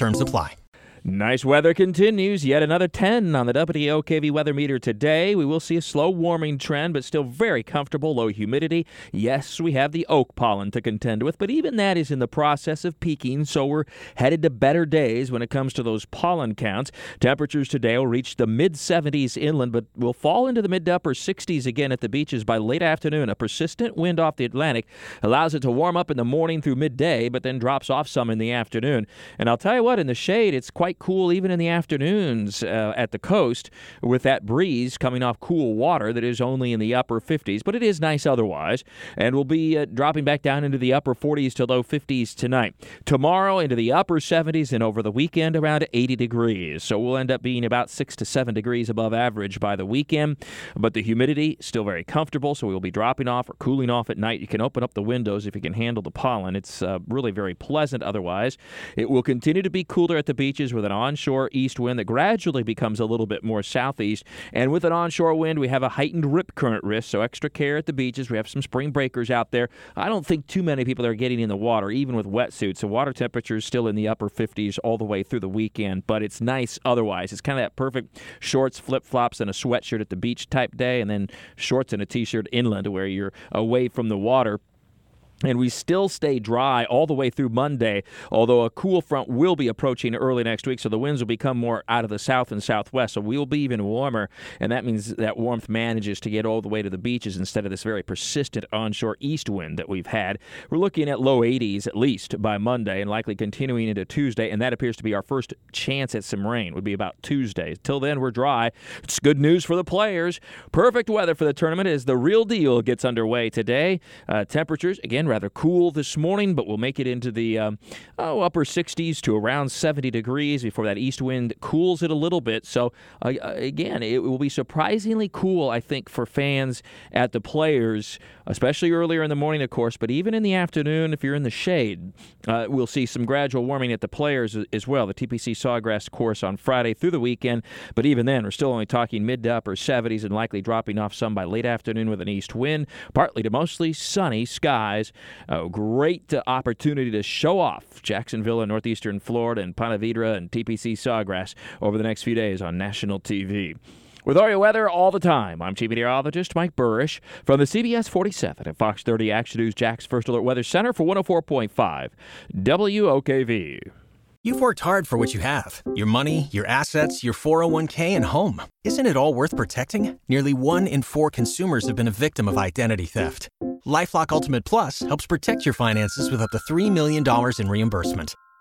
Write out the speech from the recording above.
Terms apply. Nice weather continues. Yet another 10 on the WOKV weather meter today. We will see a slow warming trend, but still very comfortable. Low humidity. Yes, we have the oak pollen to contend with, but even that is in the process of peaking, so we're headed to better days when it comes to those pollen counts. Temperatures today will reach the mid 70s inland, but will fall into the mid to upper 60s again at the beaches by late afternoon. A persistent wind off the Atlantic allows it to warm up in the morning through midday, but then drops off some in the afternoon. And I'll tell you what, in the shade, it's quite quite cool even in the afternoons uh, at the coast with that breeze coming off cool water that is only in the upper 50s, but it is nice otherwise. And we'll be uh, dropping back down into the upper 40s to low 50s tonight. Tomorrow into the upper 70s and over the weekend around 80 degrees. So we'll end up being about 6 to 7 degrees above average by the weekend. But the humidity still very comfortable, so we'll be dropping off or cooling off at night. You can open up the windows if you can handle the pollen. It's uh, really very pleasant otherwise. It will continue to be cooler at the beaches with an onshore east wind that gradually becomes a little bit more southeast. And with an onshore wind, we have a heightened rip current risk, so extra care at the beaches. We have some spring breakers out there. I don't think too many people are getting in the water, even with wetsuits. So water temperature is still in the upper 50s all the way through the weekend, but it's nice otherwise. It's kind of that perfect shorts, flip flops, and a sweatshirt at the beach type day, and then shorts and a t shirt inland where you're away from the water. And we still stay dry all the way through Monday, although a cool front will be approaching early next week, so the winds will become more out of the south and southwest. So we'll be even warmer, and that means that warmth manages to get all the way to the beaches instead of this very persistent onshore east wind that we've had. We're looking at low 80s at least by Monday, and likely continuing into Tuesday, and that appears to be our first chance at some rain. Would be about Tuesday. Till then, we're dry. It's good news for the players. Perfect weather for the tournament as the real deal gets underway today. Uh, temperatures again rather cool this morning, but we'll make it into the um, oh, upper 60s to around 70 degrees before that east wind cools it a little bit. So, uh, again, it will be surprisingly cool, I think, for fans at the players, especially earlier in the morning, of course, but even in the afternoon, if you're in the shade, uh, we'll see some gradual warming at the players as well. The TPC Sawgrass course on Friday through the weekend, but even then, we're still only talking mid to upper 70s and likely dropping off some by late afternoon with an east wind, partly to mostly sunny skies. A great uh, opportunity to show off Jacksonville and Northeastern Florida and Ponte Vedra and TPC Sawgrass over the next few days on national TV. With all your weather all the time, I'm Chief Meteorologist Mike Buresh from the CBS 47 at Fox 30 Action News Jax First Alert Weather Center for 104.5 WOKV. You've worked hard for what you have your money, your assets, your 401k, and home. Isn't it all worth protecting? Nearly one in four consumers have been a victim of identity theft. Lifelock Ultimate Plus helps protect your finances with up to $3 million in reimbursement.